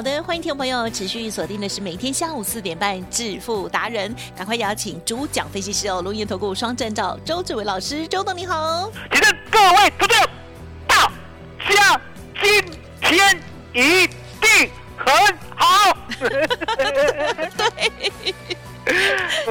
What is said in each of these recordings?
好的，欢迎听众朋友持续锁定的是每天下午四点半《致富达人》，赶快邀请主讲分析师哦，龙岩投顾双证照周志伟老师，周董你好。请问各位投资者，大家今天一定很好。对，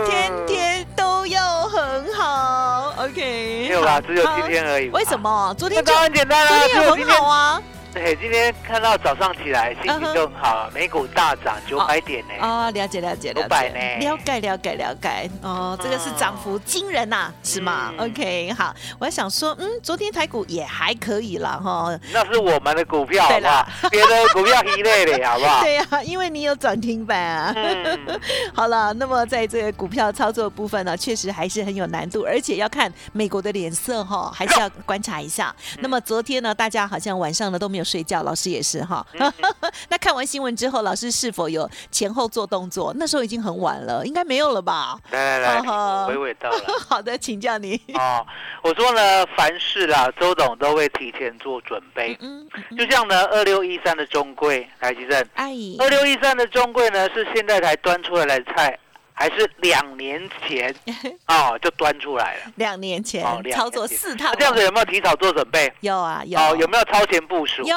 天天都要很好，OK。没有啦，只有今天而已。为什？么？昨天那当然很简单啦，昨天也很只有今天好。啊。对，今天看到早上起来心情就很好，美股大涨九百点呢。哦，了解了解了解，呢了解了解了解。哦，这个是涨幅惊人呐、是吗、嗯 o k 好，我还想说，嗯，昨天台股也还可以啦，哈。那是我们的股票，好对啦不好？别的股票一类的，好不好？对呀、因为你有涨停板啊。嗯，好了，那么在这个股票操作部分呢，确实还是很有难度，而且要看美国的脸色哈，还是要观察一下。嗯那么昨天呢，大家好像晚上呢都没有睡觉，老师也是哈。嗯 那看完新闻之后，老师是否有前后做动作？那时候已经很晚了，应该没有了吧？来来来，哦娓娓道来。好的，请教你。哦，我说呢，凡事啦，周董都会提前做准备。嗯，嗯就像呢，二六一三的中贵，来吉正，哎，二六一三的中贵呢，是现在才端出来的菜，还是两年前 哦就端出来了？两年前哦两年前操作四趟那，这样子有没有提早做准备？有啊有哦，有没有超前部署？有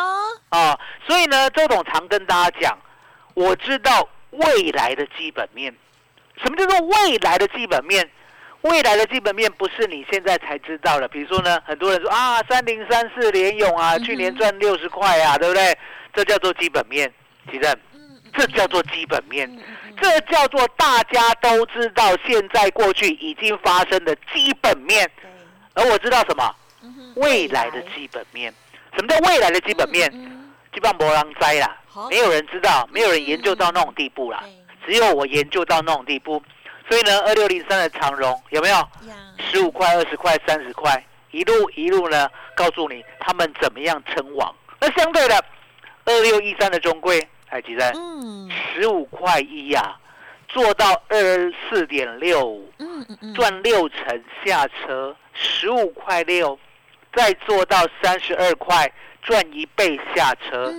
哦，所以呢，周董常跟大家讲，我知道未来的基本面。什么叫做未来的基本面？未来的基本面不是你现在才知道的。比如说呢，很多人说啊，三零三四联勇啊，去年赚六十块啊，对不对？这叫做基本面，其正，这叫做基本面，嗯这叫做大家都知道现在过去已经发生的基本面。而我知道什么？嗯未来的基本面。什么叫未来的基本面？基本上没人栽啦好，没有人知道，没有人研究到那种地步啦。只有我研究到那种地步。所以呢，二六零三的长荣有没有呀，十五块、二十块、三十块，一路一路呢，告诉你他们怎么样称王。那相对的，二六一三的中贵，还记得嗯。十五块一呀，做到二十四点六五，嗯嗯嗯，赚六成下车，十五块六，再做到三十二块，赚一倍下车，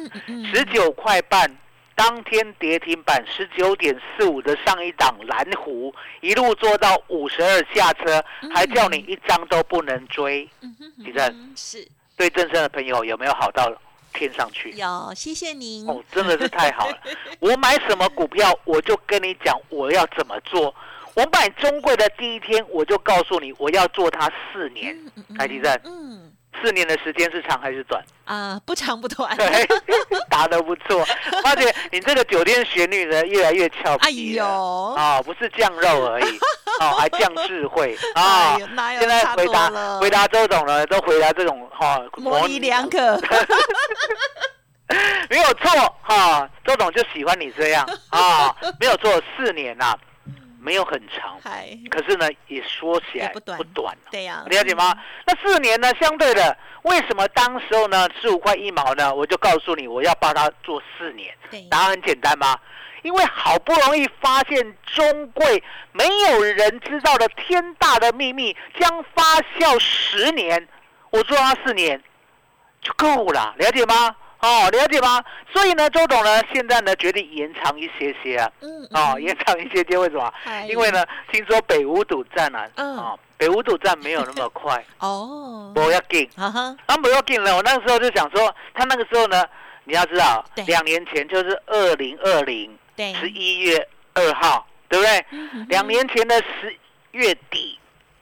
十九块半，当天跌停板十九点四五的上一档蓝湖，一路做到五十二下车，还叫你一张都不能追。嗯哼李正。嗯是。对正生的朋友有没有好到天上去？有，谢谢您。哦，真的是太好了！我买什么股票，我就跟你讲我要怎么做。我买中贵的第一天，我就告诉你我要做它四年。嗯嗯嗯台积电嗯四年的时间是长还是短？啊，不长不短。对，答的不错。而且你这个九天旋律呢，越来越俏哎皮了。呦，啊、不是酱肉而已，哦，还降智慧 啊现在回答回答周董呢，都回答这种哈、模棱两可。没有错哈、周董就喜欢你这样啊，没有错，四年呐、没有很长，可是呢，也说起来不短不短对呀，了解吗？那四年呢，相对的，为什么当时候呢十五块一毛呢？我就告诉你，我要帮他做四年。对答案很简单吗？因为好不容易发现中贵没有人知道的天大的秘密将发酵十年，我做它四年，就够了，了解吗？哦，了解吗？所以呢，周董呢，现在呢决定延长一些些。啊，嗯，哦，延长一些些，为什么？嗨因为呢，听说北五堵站啊，嗯。哦，北五堵站没有那么快，哦，不要紧，哈。哈，那不要紧了。我那个时候就想说，他那个时候呢，你要知道对，两年前就是二零二零对，十一月二号，对不对？两年前的十月底，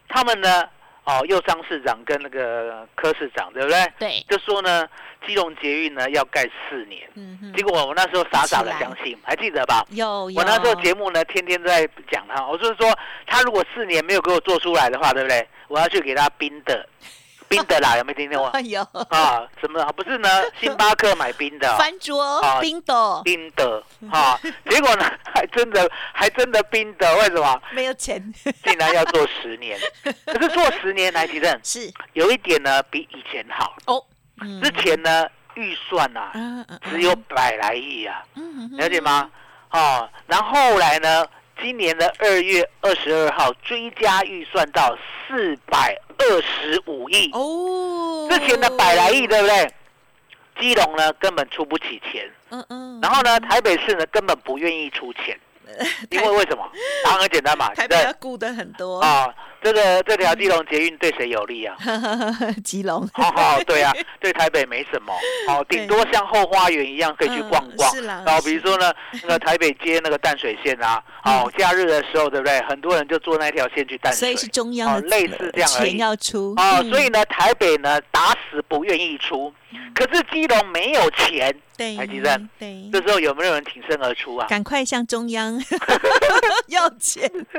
他们呢，哦，右商市长跟那个柯市长，对不对？对，就说呢，基隆捷运呢要盖四年。嗯哼，结果我那时候傻傻的相信，还记得吧？有有，我那时候节目呢，天天都在讲他，我就是说，他如果四年没有给我做出来的话，对不对？我要去给他冰的，冰的啦，有没有听见我？有，啊，什么？不是呢，星巴克买冰的哦、翻桌啊冰的，冰的啊，结果呢，还真的还真的冰的，为什么？没有钱，竟然要做十年？可是做十年来，其实是有一点呢，比以前好。哦，嗯之前呢，预算啊，嗯嗯只有百来亿啊，嗯了解吗？哦，然后后来呢，今年的二月二十二号追加预算到四百二十五亿，哦，之前的百来亿，对不对？基隆呢根本出不起钱，嗯嗯，然后呢，台北市呢根本不愿意出钱，因为为什么？答案很简单嘛，台对。北要顾的很多，啊，这个这条基隆捷运对谁有利啊？基隆，好好，对啊，对台北没什么，好，顶多像后花园一样可以去逛逛。嗯是啦。然后比如说呢，那个台北街那个淡水线啊，哦，假日的时候，对不对？很多人就坐那条线去淡水。所以。是中央的哦类似这样而已。钱要出。哦，嗯。所以呢，台北呢打死不愿意出，可是基隆没有钱，对台积电。对，这时候有没有人挺身而出啊？赶快向中央。要钱，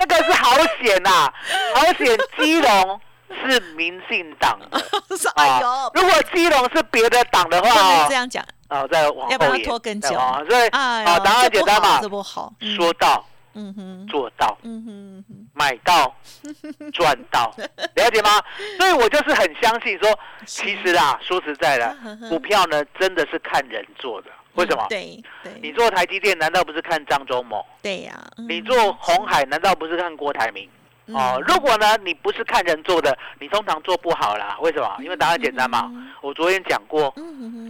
那个是好险呐、好险！基隆是民进党的。哎呦。啊，，如果基隆是别的党的话这，样讲，啊，再往后延，拖更久。所以哎啊，答案简单嘛这，不好，嗯。说到嗯哼，做到，嗯哼嗯哼，买到 赚到，了解吗？所以我就是很相信说，其实啊，说实在的，股票呢真的是看人做的。为什么嗯？对对，你做台积电难道不是看张忠谋？对呀，嗯你做红海难道不是看郭台铭？哦，如果呢你不是看人做的，你通常做不好啦。为什么？因为答案简单嘛。我昨天讲过，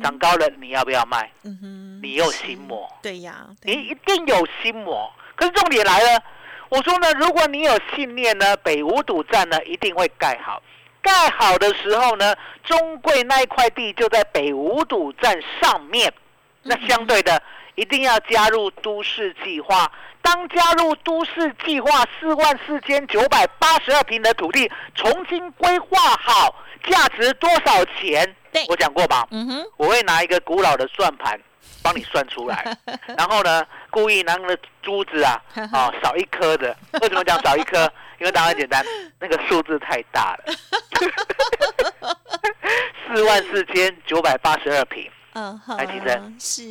涨高了你要不要卖？嗯哼，你有心魔，对呀，你一定有心魔。可是重点来了，我说呢，如果你有信念呢，北五堵站呢一定会盖好。盖好的时候呢，中贵那一块地就在北五堵站上面。那相对的，一定要加入都市计划。当加入都市计划四万四千九百八十二平的土地，重新规划好，价值多少钱？对我讲过吧？嗯哼，我会拿一个古老的算盘帮你算出来，然后呢，故意拿那个珠子啊，啊少一颗的。为什么讲少一颗？因为答案简单，那个数字太大了。四万四千九百八十二平，嗯哼，台积电是，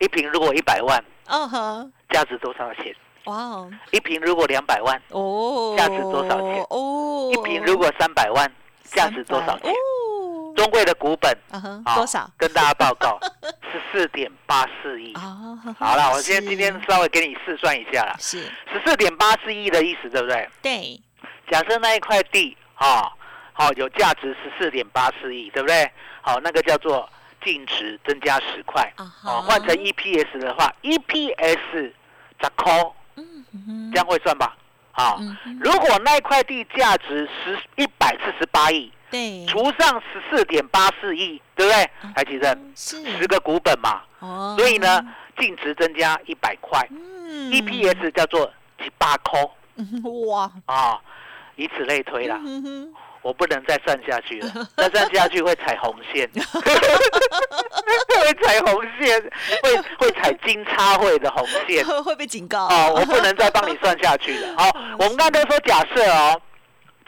一瓶如果一百万，嗯哼，价值多少钱？哇哦，一瓶如果两百万，哦，价值多少钱？哦，一瓶如果三百万，价值多少钱？哦，中贵的股本多少？跟大家报告，十四点八四亿。啊，好了，我今天今天稍微给你试算一下啦，是。十四点八四亿的意思，对不对？对，假设那一块地哈，好、有价值十四点八四亿，对不对？好，那个叫做净值增加十块，啊哦，哈换成 EPS 的话，EPS 十块，嗯哼。这样会算吧？好、嗯哼。如果那块地价值十一百四十八亿，对，除上十四点八四亿，对不对？台积电是。十个股本嘛，哦，所以呢，净值增加一百块。嗯，EPS 叫做几八块嗯 哇，啊，以此类推啦。我不能再算下去了，再算下去会踩红线，会踩红线，会会踩金叉会的红线。会 会被警告。哦，我不能再帮你算下去了。好，我们刚才都说假设哦，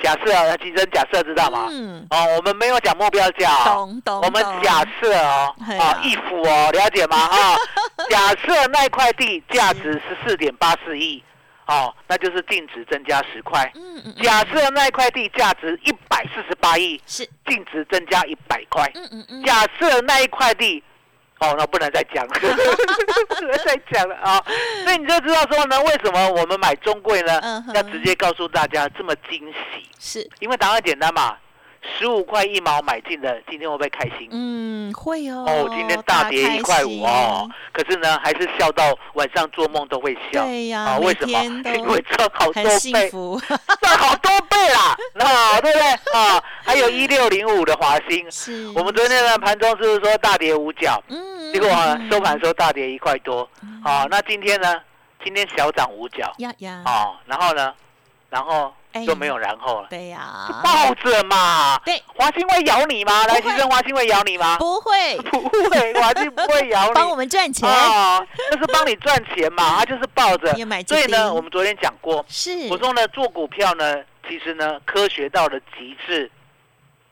假设啊，其实假设知道吗？嗯，哦，我们没有讲目标价哦，懂懂，我们假设哦，啊，一幅哦，了解吗？啊，假设那块地价值十四点八四亿，哦，那就是净值增加十块。嗯嗯嗯假设那一块地价值一百四十八亿，是，净值增加一百块。嗯嗯嗯，假设那一块地，哦，那不能再讲了，不能再讲了啊、所以你就知道说呢，为什么我们买中贵呢嗯哼，要直接告诉大家这么惊喜？是，因为答案简单嘛，十五块一毛买进的，今天会不会开心？嗯，会哦。哦，今天大跌一块五哦，可是呢，还是笑到晚上做梦都会笑。对呀，啊，为什么？因为赚好多倍，赚好多倍啦，啊，对不对？啊，还有一六零五的华兴，是我们昨天的盘中是不是说大跌五角？嗯，结果收盘时候大跌一块多。啊，那今天呢？今天小涨五角。呀呀。哦，然后呢？然后。就没有然后了。对呀，抱着嘛。对，华兴会咬你吗？来，先生华兴会咬你吗？不会，不会，华兴不会咬你。帮我们赚钱啊，就是帮你赚钱嘛，他 就是抱着。所以呢，我们昨天讲过，是我说呢，做股票呢，其实呢，科学到了极致。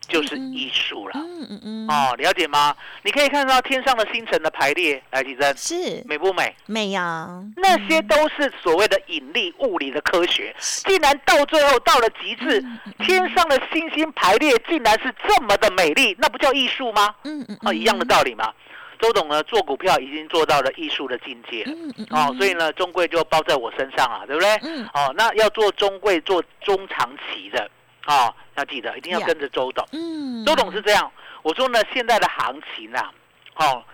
就是艺术了，嗯嗯嗯，哦，了解吗？你可以看到天上的星辰的排列，来，提珍是美不美？美呀，那些都是所谓的引力物理的科学。竟然到最后到了极致，天上的星星排列竟然是这么的美丽，那不叫艺术吗？嗯嗯，哦，一样的道理嘛。周董呢，做股票已经做到了艺术的境界，嗯嗯，哦，所以呢，中贵就包在我身上啊，对不对？嗯，哦，那要做中贵，做中长期的。啊，要记得一定要跟着周董。嗯，周董是这样。我说呢，现在的行情啊，哦，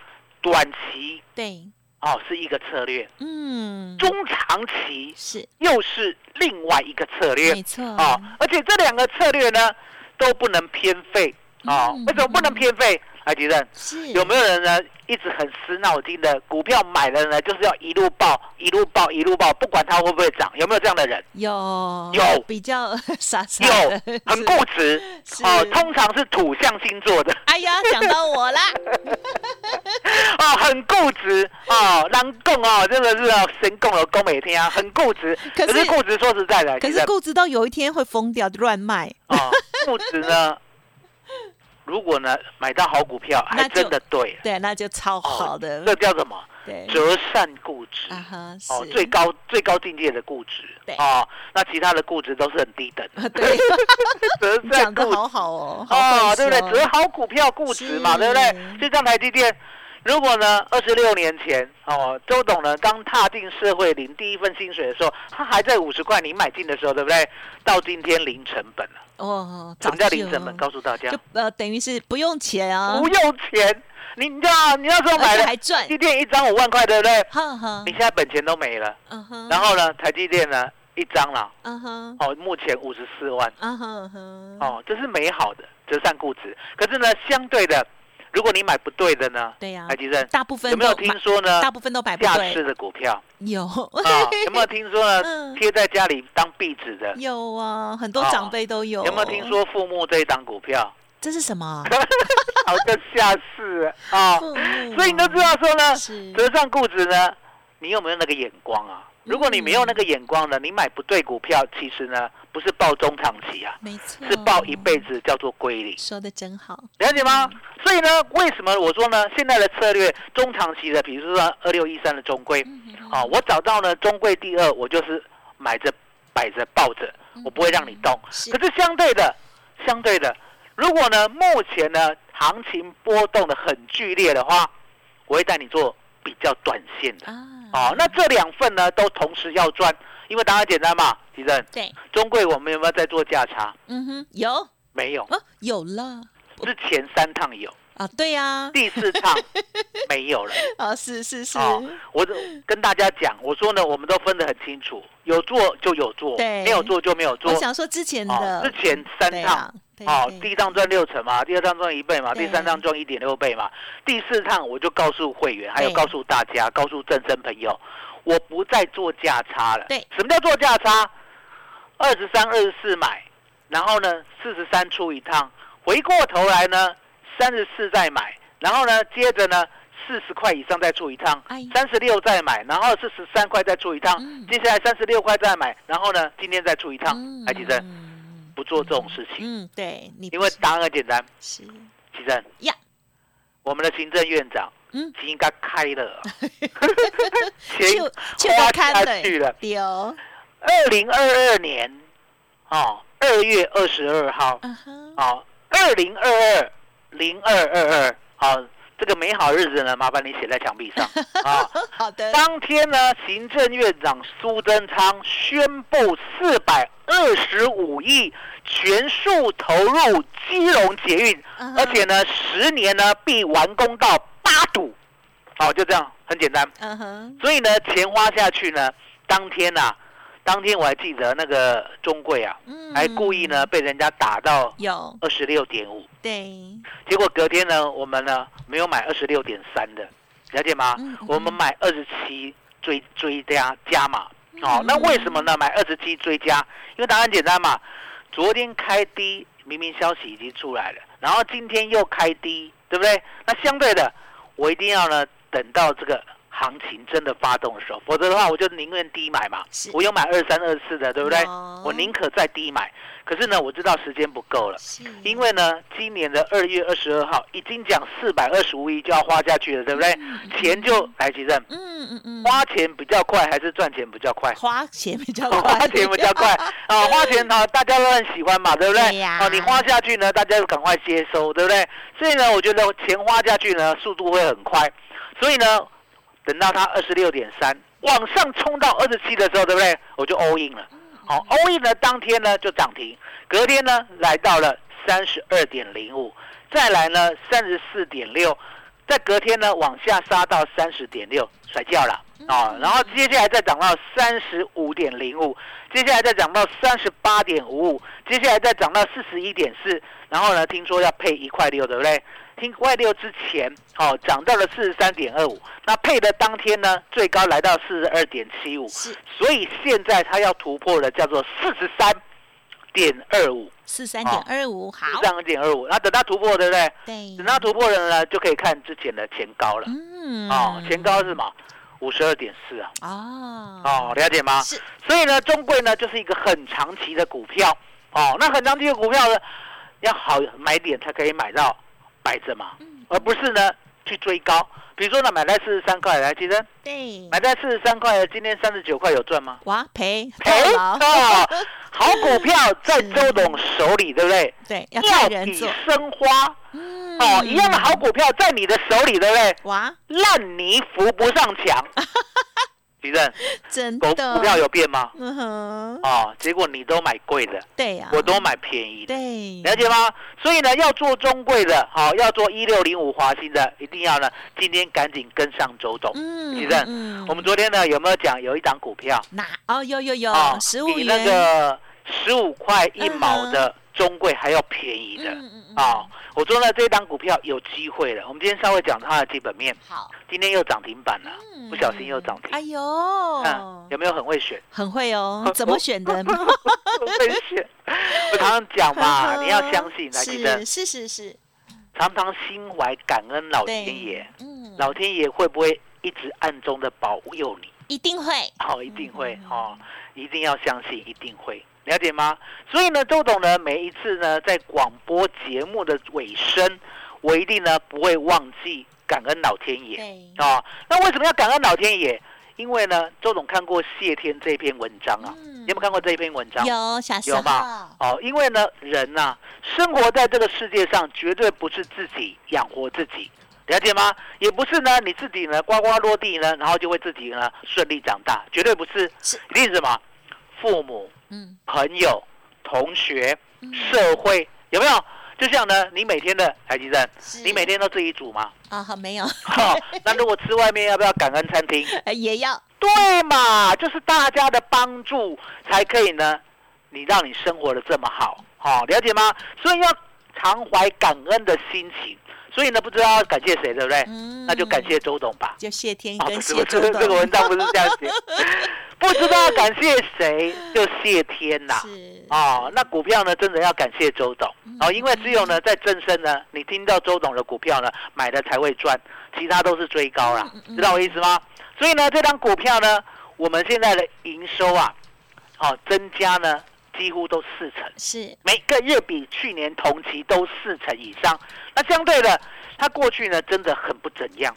短期对，哦是一个策略。嗯，中长期是又是另外一个策略。没错。哦，而且这两个策略呢，都不能偏废。啊，为什么不能偏废？来，吉正，有没有人呢？一直很死脑筋的股票买了呢，就是要一路爆，一路爆，一路爆，不管它会不会涨，有没有这样的人？有，有比较傻傻有很固执 哦，通常是土象星座的。哎呀，讲到我啦！哦，很固执哦，难共哦，真的是神共了共每天啊，很固执。可是固执，说实在的，可是固执到有一天会疯掉，乱卖。哦，固执呢？如果呢买到好股票，还真的对，对，那就超好的。这叫什么？对，折善固执。哦，最高最高境界的固执。对，哦，那其他的固执都是很低等。对，折善固执，好好哦。哦，对不对？折好股票固执嘛，对不对？就像台积电，如果呢二十六年前哦，周董呢刚踏进社会领第一份薪水的时候，他还在五十块，你买进的时候，对不对？到今天零成本了。哦，什么叫零成本？告诉大家，就呃，等于是不用钱啊，不用钱。你你知道，你那时候买的还赚，积电一张五万块，对不对？你现在本钱都没了。嗯哼。然后呢，台积电呢，一张了。嗯哼。哦，目前五十四万。嗯哼。哦，这是美好的折算估值。可是呢，相对的。如果你买不对的呢？对呀，海基正，大部分有没有听说呢？大部分都买不对。价值的股票有啊？有没有听说呢？贴在家里当壁纸的有啊，很多长辈都有。有没有听说父母这一档股票？这是什么？好的下市啊！所以你都知道说呢，折上固执呢，你有没有那个眼光啊？如果你没有那个眼光呢，你买不对股票，其实呢不是报中长期啊，没错，是报一辈子，叫做归零。说的真好，了解吗？所以呢，为什么我说呢？现在的策略中长期的，比如说二六一三的中规，啊，我找到呢中规第二，我就是买着摆着抱着，我不会让你动。可是相对的，相对的，如果呢目前呢行情波动的很剧烈的话，我会带你做比较短线的。哦，那这两份呢都同时要赚，因为答案简单嘛，提正。对，中贵我们有没有在做价差？嗯哼，有。没有？有了。之前三趟有。啊，对呀。第四趟 没有了。啊，是是是。我跟大家讲，我说呢，我们都分得很清楚，有做就有做，对，没有做就没有做。我想说之前的，之前三趟。好，第一趟赚六成嘛，第二趟赚一倍嘛，第三趟赚一点六倍嘛，第四趟我就告诉会员，还有告诉大家，告诉正生朋友，我不再做价差了。对，什么叫做价差？二十三、二十四买，然后呢，四十三出一趟，回过头来呢，三十四再买，然后呢，接着呢，四十块以上再出一趟，三十六再买，然后四十三块再出一趟，接下来三十六块再买，然后呢，今天再出一趟，还记得？不做这种事情，嗯，对，因为答案很简单，是，其正。呀，我们的行政院长，嗯，应该开了，钱花下去了，有，二零二二年，哦，二月二十二号，哦，二零二二零二二二，好，这个美好日子呢，麻烦你写在墙壁上 啊。好的，当天呢，行政院长苏贞昌宣布四百二十五亿全数投入基隆捷运，而且呢，十年呢必完工到八堵。好，就这样，很简单。嗯哼，所以呢，钱花下去呢，当天呐、当天我还记得那个中贵啊，嗯还故意呢被人家打到有二十六点五，对，结果隔天呢，我们呢没有买二十六点三的，了解吗？嗯嗯我们买二十七追追加加码。嗯哦，那为什么呢？买二十七追加，因为答案简单嘛。昨天开低，明明消息已经出来了，然后今天又开低，对不对？那相对的，我一定要呢等到这个行情真的发动的时候，否则的话，我就宁愿低买嘛。我有买二三二四的，对不对有？我宁可再低买。可是呢，我知道时间不够了。是因为呢，今年的二月二十二号已经讲四百二十五亿就要花下去了，对不对？钱就来急任，嗯嗯嗯，花钱比较快还是赚钱比较快？花钱比较快，花钱比较快啊，花钱啊，大家都很喜欢嘛，对不对？对呀哦，你花下去呢，大家就赶快接收，对不对？所以呢，我觉得钱花下去呢，速度会很快。所以呢，等到它二十六点三往上冲到二十七的时候，对不对？我就 all in 了。好、a l l in 呢，当天呢就涨停，隔天呢来到了三十二点零五，再来呢三十四点六，在隔天呢往下杀到三十点六，甩掉了啊、然后接下来再涨到三十五点零五，接下来再涨到三十八点五五，接下来再涨到四十一点四，然后呢听说要配一块六，对不对？听块六之前，哦，涨到了四十三点二五，那配的当天呢，最高来到四十二点七五，是所以现在它要突破的叫做四十三点二五，四三点二五，好四十，三点二五，那等它突破，对不对？对，等它突破了呢，就可以看之前的前高了。嗯哦，前高是什么？五十二点四啊。哦哦，了解吗？是所以呢，中贵呢就是一个很长期的股票。哦，那很长期的股票呢，要好买点才可以买到摆着嘛，嗯而不是呢去追高。比如说呢，买在四十三块，来，其实对，买在四十三块，今天三十九块有赚吗？哇赔赔套牢哦，好股票在周董手里，对不对？对，要人做，生花嗯哦，一样的好股票在你的手里，对不对？哇，烂泥扶不上墙。徐正，股真的。股票有变吗？嗯哼，哦，结果你都买贵的，对呀，我都买便宜的，对，了解吗？所以呢，要做中贵的，好、要做一六零五华兴的，一定要呢，今天赶紧跟上周董。嗯其正嗯。我们昨天呢有没有讲有一档股票？哪？哦有有有啊，十五比那个十五块一毛的中贵还要便宜的。嗯嗯嗯。啊？我说呢，这一档股票有机会了。我们今天稍微讲它的基本面，好，今天又涨停板了，嗯不小心又涨停。哎呦嗯，，有没有很会选？很会哦，怎么选的？很会选。我常常讲嘛，你要相信，来记得是是是是，常常心怀感恩老天爷，嗯，老天爷会不会一直暗中的保佑你？一定会，哦，一定会嗯哦，一定要相信，一定会，了解吗？所以呢，周董呢，每一次呢，在广播节目的尾声，我一定呢不会忘记感恩老天爷啊，哦。那为什么要感恩老天爷？因为呢，周董看过谢天这篇文章啊，嗯你有没有看过这篇文章？有小时有吗？哦，因为呢，人呐、生活在这个世界上，绝对不是自己养活自己，了解吗？也不是呢，你自己呢呱呱落地呢，然后就会自己呢顺利长大，绝对不是。是一定是什么？父母、嗯朋友、同学、嗯社会，有没有？就像呢，你每天的台积电，你每天都自己煮吗？啊好没有，好、那如果吃外面，要不要感恩餐厅？呃 也要对嘛，就是大家的帮助才可以呢，你让你生活的这么好，好、了解吗？所以要常怀感恩的心情。所以呢，不知道要感谢谁，对不对？嗯那就感谢周董吧。就谢天啊，跟不是不是，谢周董，这个文章不是这样写，不知道要感谢谁，就谢天呐、是哦，那股票呢，真的要感谢周董嗯哦，因为只有呢在正身呢，你听到周董的股票呢，买的才会赚，其他都是追高啦嗯嗯，嗯知道我意思吗？所以呢，这张股票呢，我们现在的营收啊，哦，增加呢几乎都四成，是。每个月比去年同期都四成以上。那相对的，它过去呢真的很不怎样，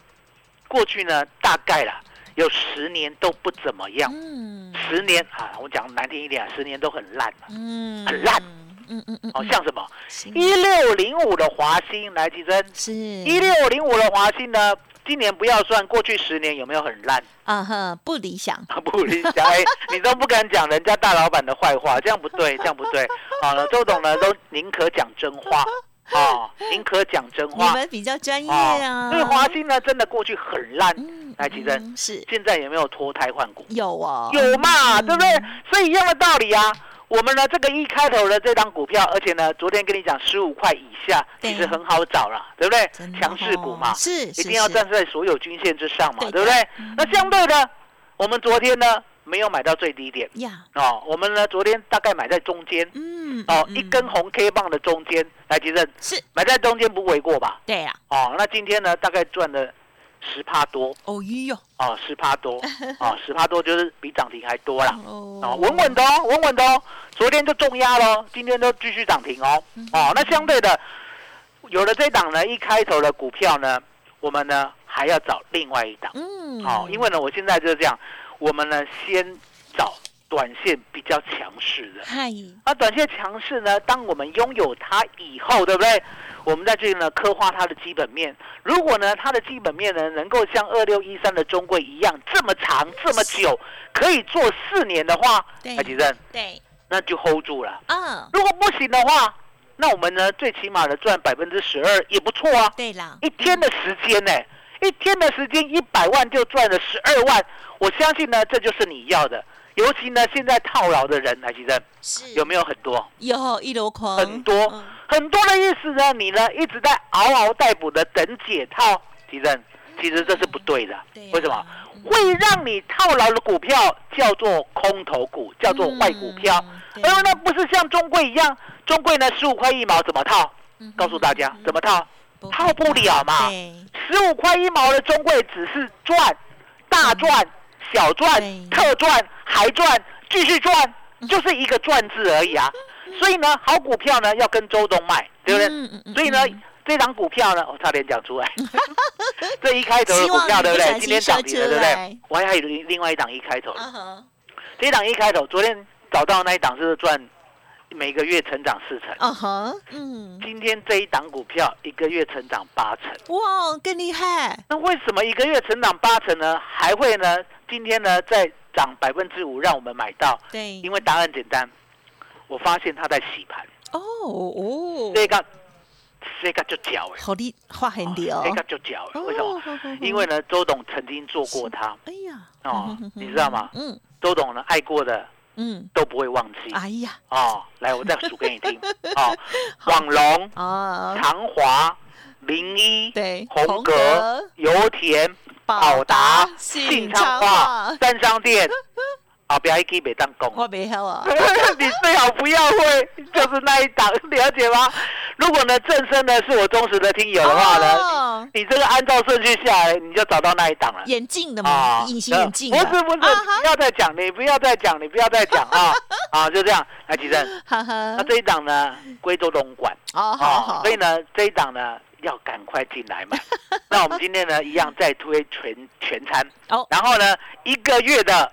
过去呢大概啦有十年都不怎么样，嗯。十年啊，我讲难听一点啊，十年都很烂嘛。嗯。很烂嗯嗯嗯，哦，像什么一六零五的华兴来提升，是一六零五的华兴呢，今年不要算，过去十年有没有很烂？啊哈，不理想，啊，不理想，哎，你都不敢讲人家大老板的坏话，这样不对，这样不对。好了，周董呢都宁可讲真话，啊，宁可讲真你话。们比较专业啊，啊。因为华兴呢真的过去很烂，嗯，来奇珍嗯是现在有没有脱胎换骨？有啊，有嘛，嗯对不对？所以一样的道理啊。我们呢，这个一开头的这张股票，而且呢，昨天跟你讲十五块以下，其实很好找了，对不对？强势股嘛哦，是一定要站在所有均线之上嘛，对不对？嗯？那相对的，我们昨天呢没有买到最低点。呀，哦，我们呢昨天大概买在中间。嗯，哦，嗯一根红 K 棒的中间，来吉正。是。买在中间不为过吧？对呀，哦，那今天呢大概赚了十趴多哦哟，哦，十趴多 哦，十趴多就是比涨停还多啦。哦哦，稳稳的哦，稳稳的哦。昨天就重压喽，今天都继续涨停哦。嗯哦，那相对的，有了这档呢，一开头的股票呢，我们呢还要找另外一档。嗯，哦，因为呢，我现在就是这样，我们呢先找短线比较强势的。嗨，那短线强势呢，当我们拥有它以后，对不对？我们在这里呢刻画它的基本面。如果呢它的基本面呢能够像二六一三的中贵一样这么长这么久，可以做四年的话，对那就 hold 住了。嗯，如果不行的话，那我们呢最起码的赚百分之十二也不错啊。对啦，一天的时间呢、一天的时间一百万就赚了十二万，我相信呢这就是你要的。尤其呢现在套牢的人，来其实是有没有很多？有一箩筐，很多嗯很多的意思呢，你呢一直在嗷嗷待哺的等解套，其实其实这是不对的。为什么？嗯。会让你套牢的股票叫做空头股，叫做坏股票。嗯对而那不是像中贵一样，中贵呢十五块一毛怎么套？嗯告诉大家怎么套？套不了嘛，十五块一毛的中贵只是赚，大赚、小赚、特赚、还赚、继续赚，就是一个赚字而已啊。所以呢，好股票呢要跟周董买，对不对？嗯嗯嗯所以呢嗯，这张股票呢，我差点讲出来，这一开头的股票，对不对？今天涨停了，对不对？我还有另另外一档一开头这一档一开头，昨天找到那一档是赚每个月成长四成，啊哈，嗯，今天这一档股票一个月成长八成。哇，更厉害，那为什么一个月成长八成呢？还会呢？今天呢再涨百分之五，让我们买到？对，因为答案简单，我发现它在洗盘，哦哦，这个这个就脚哎，好厉，话很流，这个就脚哎，为什么？因为，呢，周董曾经做过它哎呀，哦，你知道吗？嗯。周董呢爱过的嗯，都不会忘记。哎呀，哦。来，我再数给你听。哦，网龙、啊，长华、零一、对，红格、油田、宝达、信昌化、三商店，啊，不要一 K 北当工。我没有啊，你最好不要会，就是那一档，了解吗？如果呢，正身呢是我忠实的听友的话呢，哦。你这个按照顺序下来，你就找到那一档了。眼镜的嘛，隐形眼镜的，不是不是，啊不要再讲，你不要再讲，你不要再讲啊。啊，就这样。来，吉正，哈哈。那，这一档呢归周董管哦，好啊，好，所以呢这一档呢要赶快进来嘛。那我们今天呢一样再推全全餐，哦，然后呢一个月的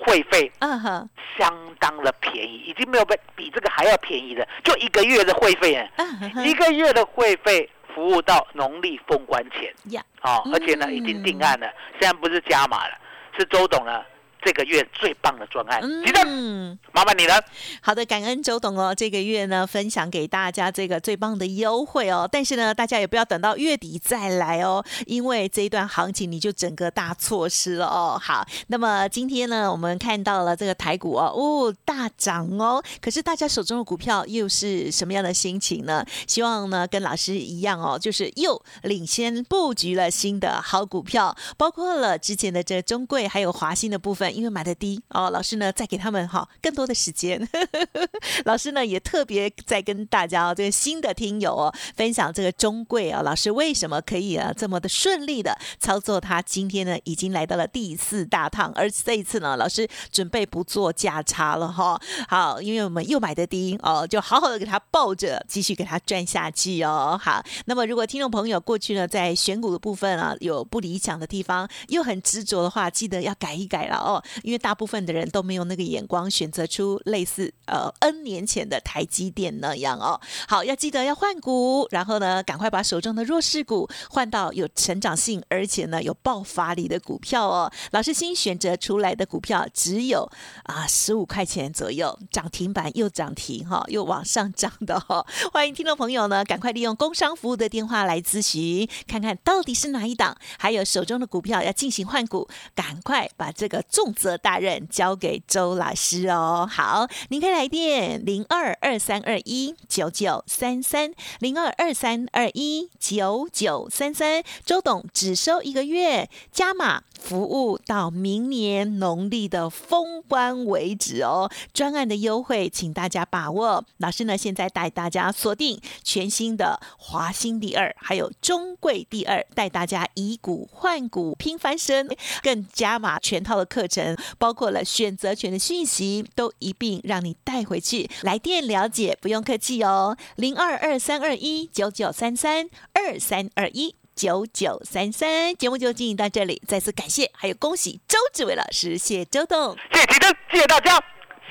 会费嗯哼，相当的便宜，已经没有比比这个还要便宜的，就一个月的会费哎，嗯一个月的会费服务到农历封关前，呀，哦，而且呢嗯已经定案了，现在不是加码了，是周董呢这个月最棒的专案，记得嗯。麻烦你了。好的，感恩周董哦，这个月呢分享给大家这个最棒的优惠哦。但是呢，大家也不要等到月底再来哦，因为这一段行情你就整个大错失了哦。好，那么今天呢，我们看到了这个台股哦，哦大涨哦。可是大家手中的股票又是什么样的心情呢？希望呢跟老师一样哦，就是又领先布局了新的好股票，包括了之前的这中贵还有华兴的部分，因为买的低哦，老师呢再给他们哈、更多的时间。老师呢也特别在跟大家哦，这个新的听友哦分享这个中贵啊，老师为什么可以啊这么的顺利的操作它？今天呢已经来到了第四大趟，而这一次呢，老师准备不做价差了哈。好，因为我们又买的低哦，就好好的给它抱着，继续给它赚下去哦。好，那么如果听众朋友过去呢在选股的部分啊有不理想的地方，又很执着的话，记得要改一改了哦。因为大部分的人都没有那个眼光，选择出类似呃 N 年前的台积电那样哦。好，要记得要换股，然后呢，赶快把手中的弱势股换到有成长性，而且呢有爆发力的股票哦。老师新选择出来的股票只有啊十五块钱左右，涨停板又涨停哈，又往上涨的哈。欢迎听众朋友呢，赶快利用工商服务的电话来咨询，看看到底是哪一档，还有手中的股票要进行换股，赶快把这个重责大任交给周老师哦。好，您可以来电零二二三二一九九三三零二二三二一九九三三，周董只收一个月，加码服务到明年农历的封关为止哦。专案的优惠，请大家把握。老师呢，现在带大家锁定全新的华兴第二，还有中贵第二，带大家以股换股拼翻身，更加码全套的课程，包括了选择权的讯息，都一并让你带回去。来电了解，不用客气哦，零二二三二一九九三三二三二一。九九三三，节目就进行到这里，再次感谢，还有恭喜周志伟老师，谢周董，谢谢提灯，谢谢大家，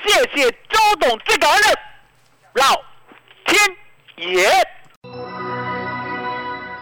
谢谢周董这个恩老天爷。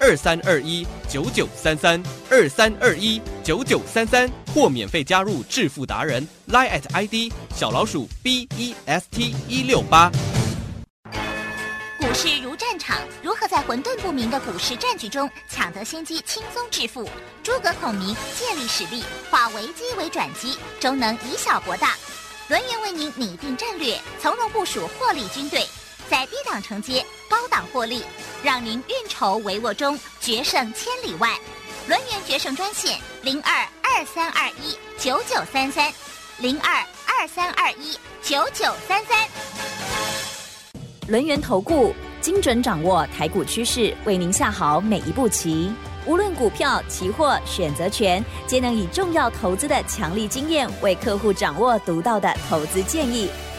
二三二一九九三三二三二一九九三三，或免费加入致富达人 Line at ID 小老鼠 B E S T 一六八。股市如战场，如何在混沌不明的股市战局中抢得先机，轻松致富？诸葛孔明借力使力，化危机为转机，终能以小博大。轮源为您拟定战略，从容部署获利军队，在低档承接，高档获利，让您运筹帷幄中决胜千里外。轮源决胜专线零二二三二一九九三三零二二三二一九九三三。轮源投顾精准掌握台股趋势，为您下好每一步棋。无论股票、期货、选择权，皆能以重要投资的强力经验，为客户掌握独到的投资建议。